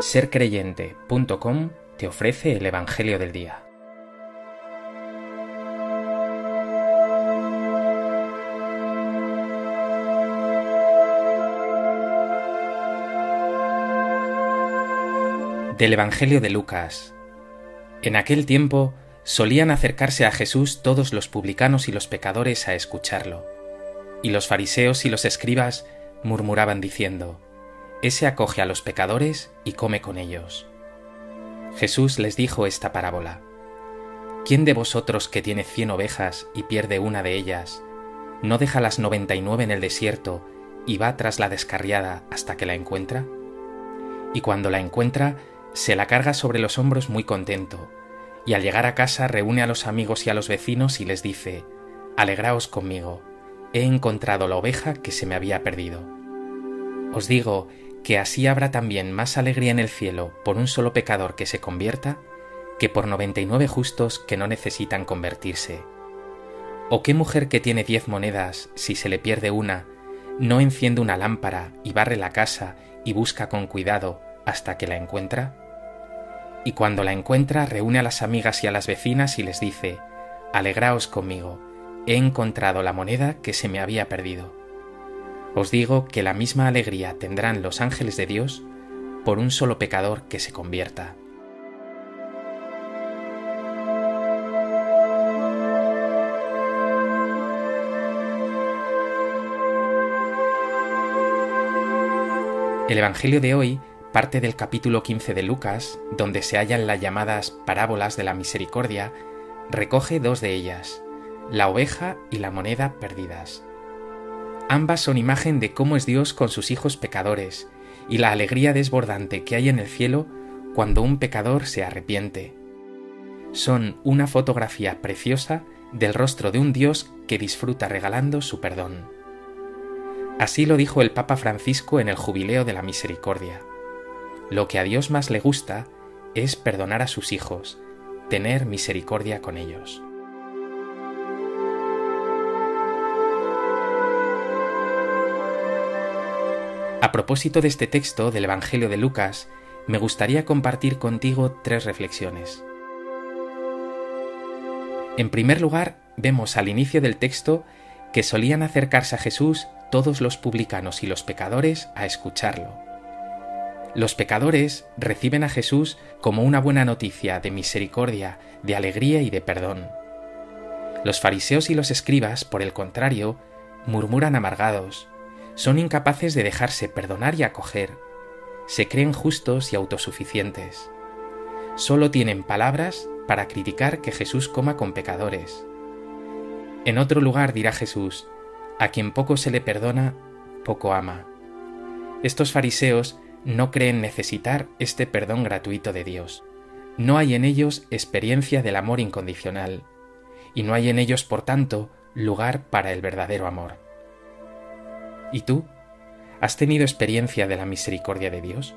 sercreyente.com te ofrece el Evangelio del Día. Del Evangelio de Lucas. En aquel tiempo solían acercarse a Jesús todos los publicanos y los pecadores a escucharlo, y los fariseos y los escribas murmuraban diciendo, Ese acoge a los pecadores y come con ellos. Jesús les dijo esta parábola. ¿Quién de vosotros que tiene cien ovejas y pierde una de ellas, no deja las noventa y nueve en el desierto y va tras la descarriada hasta que la encuentra? Y cuando la encuentra, se la carga sobre los hombros muy contento, y al llegar a casa reúne a los amigos y a los vecinos y les dice, Alegraos conmigo, he encontrado la oveja que se me había perdido. Os digo que así habrá también más alegría en el cielo por un solo pecador que se convierta que por noventa y nueve justos que no necesitan convertirse. ¿O qué mujer que tiene diez monedas, si se le pierde una, no enciende una lámpara y barre la casa y busca con cuidado hasta que la encuentra? Y cuando la encuentra reúne a las amigas y a las vecinas y les dice, Alegraos conmigo, he encontrado la moneda que se me había perdido. Os digo que la misma alegría tendrán los ángeles de Dios por un solo pecador que se convierta. El Evangelio de hoy parte del capítulo 15 de Lucas, donde se hallan las llamadas parábolas de la misericordia, recoge dos de ellas, la oveja y la moneda perdidas. Ambas son imagen de cómo es Dios con sus hijos pecadores y la alegría desbordante que hay en el cielo cuando un pecador se arrepiente. Son una fotografía preciosa del rostro de un Dios que disfruta regalando su perdón. Así lo dijo el Papa Francisco en el Jubileo de la Misericordia. Lo que a Dios más le gusta es perdonar a sus hijos, tener misericordia con ellos. A propósito de este texto del Evangelio de Lucas, me gustaría compartir contigo tres reflexiones. En primer lugar, vemos al inicio del texto que solían acercarse a Jesús todos los publicanos y los pecadores a escucharlo. Los pecadores reciben a Jesús como una buena noticia de misericordia, de alegría y de perdón. Los fariseos y los escribas, por el contrario, murmuran amargados, son incapaces de dejarse perdonar y acoger, se creen justos y autosuficientes. Solo tienen palabras para criticar que Jesús coma con pecadores. En otro lugar dirá Jesús, a quien poco se le perdona, poco ama. Estos fariseos no creen necesitar este perdón gratuito de Dios. No hay en ellos experiencia del amor incondicional, y no hay en ellos, por tanto, lugar para el verdadero amor. ¿Y tú? ¿Has tenido experiencia de la misericordia de Dios?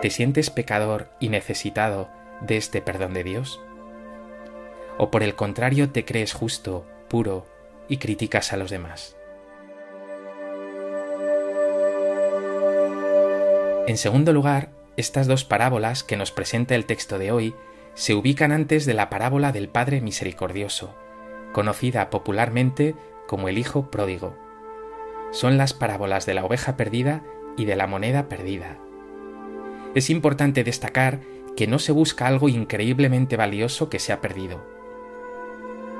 ¿Te sientes pecador y necesitado de este perdón de Dios? ¿O por el contrario te crees justo, puro y criticas a los demás? En segundo lugar, estas dos parábolas que nos presenta el texto de hoy se ubican antes de la parábola del Padre Misericordioso, conocida popularmente como el Hijo Pródigo. Son las parábolas de la oveja perdida y de la moneda perdida. Es importante destacar que no se busca algo increíblemente valioso que se ha perdido.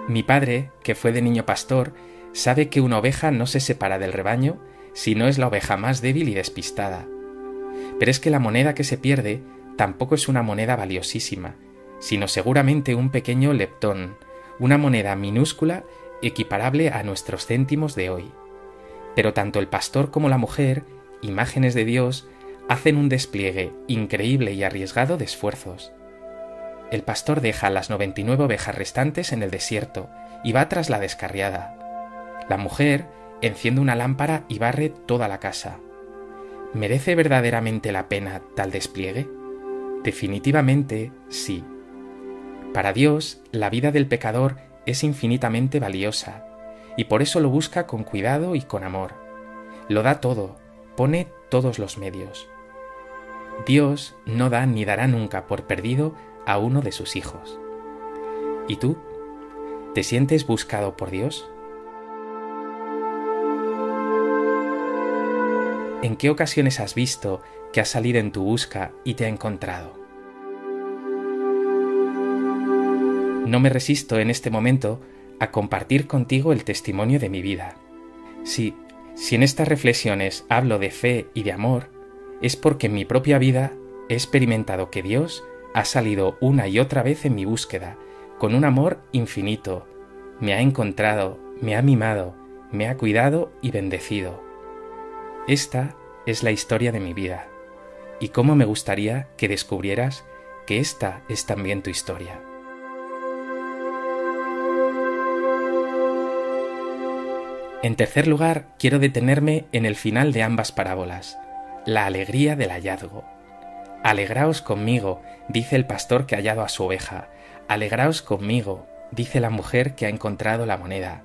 Mi padre, que fue de niño pastor, sabe que una oveja no se separa del rebaño si no es la oveja más débil y despistada. Pero es que la moneda que se pierde tampoco es una moneda valiosísima, sino seguramente un pequeño leptón, una moneda minúscula equiparable a nuestros céntimos de hoy. Pero tanto el pastor como la mujer, imágenes de Dios, hacen un despliegue increíble y arriesgado de esfuerzos. El pastor deja las 99 ovejas restantes en el desierto y va tras la descarriada. La mujer enciende una lámpara y barre toda la casa. ¿Merece verdaderamente la pena tal despliegue? Definitivamente sí. Para Dios, la vida del pecador es infinitamente valiosa, y por eso lo busca con cuidado y con amor. Lo da todo, pone todos los medios. Dios no da ni dará nunca por perdido a uno de sus hijos. ¿Y tú? ¿Te sientes buscado por Dios? ¿En qué ocasiones has visto que has salido en tu busca y te ha encontrado? No me resisto en este momento a compartir contigo el testimonio de mi vida. Si, si en estas reflexiones hablo de fe y de amor, es porque en mi propia vida he experimentado que Dios ha salido una y otra vez en mi búsqueda, con un amor infinito. Me ha encontrado, me ha mimado, me ha cuidado y bendecido. Esta es la historia de mi vida, y cómo me gustaría que descubrieras que esta es también tu historia. En tercer lugar, quiero detenerme en el final de ambas parábolas, la alegría del hallazgo. Alegraos conmigo, dice el pastor que ha hallado a su oveja. Alegraos conmigo, dice la mujer que ha encontrado la moneda.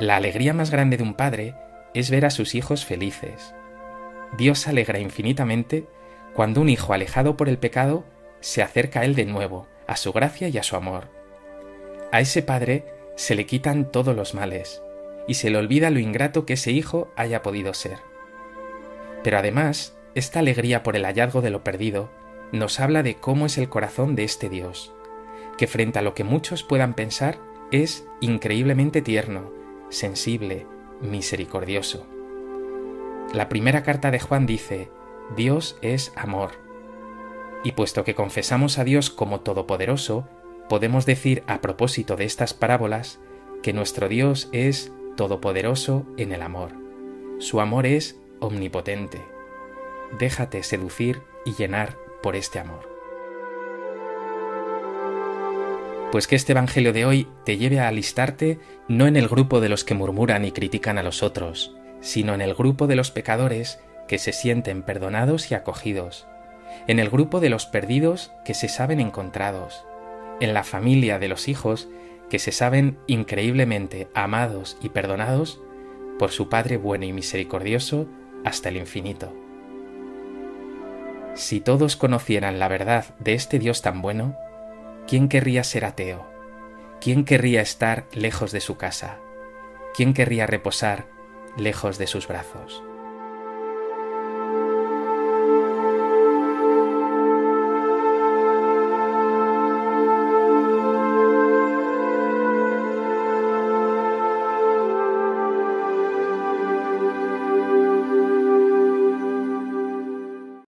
La alegría más grande de un padre es ver a sus hijos felices. Dios alegra infinitamente cuando un hijo alejado por el pecado se acerca a él de nuevo, a su gracia y a su amor. A ese padre se le quitan todos los males, y se le olvida lo ingrato que ese hijo haya podido ser. Pero además, esta alegría por el hallazgo de lo perdido nos habla de cómo es el corazón de este Dios, que frente a lo que muchos puedan pensar es increíblemente tierno, sensible, misericordioso. La primera carta de Juan dice, Dios es amor. Y puesto que confesamos a Dios como Todopoderoso, podemos decir a propósito de estas parábolas que nuestro Dios es Todopoderoso en el amor. Su amor es omnipotente. Déjate seducir y llenar por este amor. Pues que este Evangelio de hoy te lleve a alistarte no en el grupo de los que murmuran y critican a los otros, sino en el grupo de los pecadores que se sienten perdonados y acogidos, en el grupo de los perdidos que se saben encontrados, en la familia de los hijos que se saben increíblemente amados y perdonados por su Padre bueno y misericordioso hasta el infinito. Si todos conocieran la verdad de este Dios tan bueno, ¿quién querría ser ateo? ¿Quién querría estar lejos de su casa? ¿Quién querría reposar lejos de sus brazos?